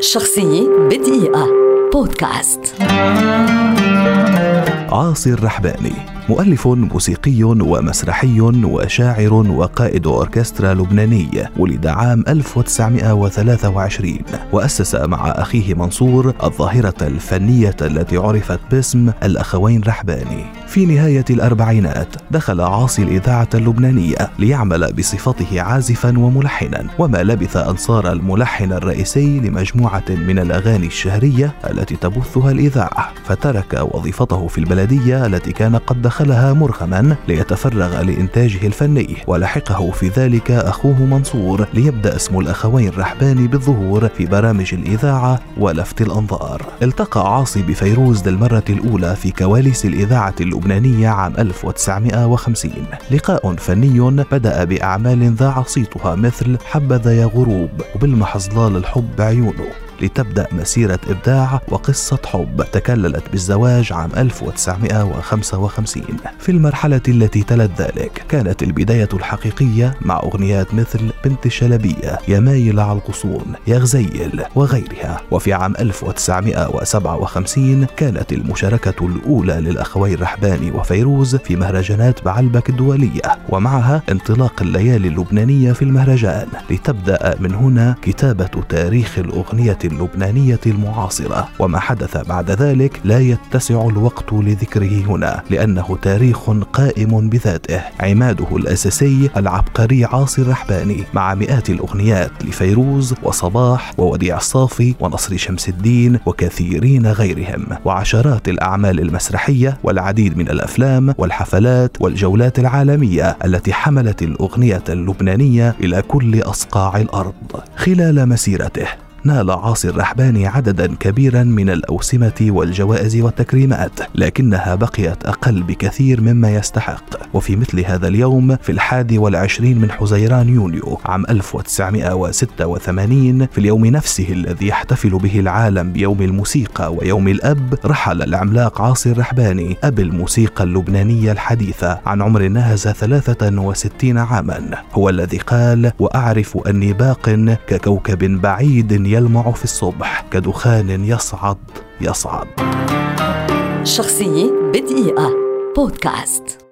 شخصية بدقيقة. بودكاست. عاصي الرحباني. مؤلف موسيقي ومسرحي وشاعر وقائد أوركسترا لبناني ولد عام 1923 وأسس مع أخيه منصور الظاهرة الفنية التي عرفت باسم الأخوين رحباني. في نهاية الأربعينات دخل عاصي الإذاعة اللبنانية ليعمل بصفته عازفا وملحنا وما لبث أن صار الملحن الرئيسي لمجموعة من الأغاني الشهرية التي تبثها الإذاعة فترك وظيفته في البلدية التي كان قد دخلها مرغما ليتفرغ لإنتاجه الفني ولحقه في ذلك أخوه منصور ليبدأ اسم الأخوين الرحباني بالظهور في برامج الإذاعة ولفت الأنظار. التقى عاصي بفيروز للمرة الأولى في كواليس الإذاعة اللبنانية عام 1950 لقاء فني بدأ بأعمال ذاع صيتها مثل حبذا يا غروب وبالمح ظلال الحب عيونه. لتبدأ مسيرة إبداع وقصة حب تكللت بالزواج عام 1955 في المرحلة التي تلت ذلك كانت البداية الحقيقية مع أغنيات مثل بنت الشلبية يا مايل على الغصون يا غزيل وغيرها. وفي عام 1957 كانت المشاركة الأولى للأخوين رحباني وفيروز في مهرجانات بعلبك الدولية. ومعها انطلاق الليالي اللبنانية في المهرجان. لتبدأ من هنا كتابة تاريخ الأغنية اللبنانية المعاصرة وما حدث بعد ذلك لا يتسع الوقت لذكره هنا لأنه تاريخ قائم بذاته. عماده الأساسي العبقري عاصي الرحباني مع مئات الأغنيات لفيروز وصباح ووديع الصافي ونصر شمس الدين وكثيرين غيرهم وعشرات الأعمال المسرحية والعديد من الأفلام والحفلات والجولات العالمية التي حملت الأغنية اللبنانية إلى كل أصقاع الأرض. خلال مسيرته نال عاصي الرحباني عددا كبيرا من الأوسمة والجوائز والتكريمات لكنها بقيت أقل بكثير مما يستحق. وفي مثل هذا اليوم في الحادي والعشرين من حزيران يونيو عام 1986 في اليوم نفسه الذي يحتفل به العالم بيوم الموسيقى ويوم الأب رحل العملاق عاصي الرحباني أب الموسيقى اللبنانية الحديثة عن عمر ناهز 63 عاما. هو الذي قال وأعرف أني باق ككوكب بعيد يلمع في الصبح كدخان يصعد يصعد. شخصية بدقيقة. بودكاست.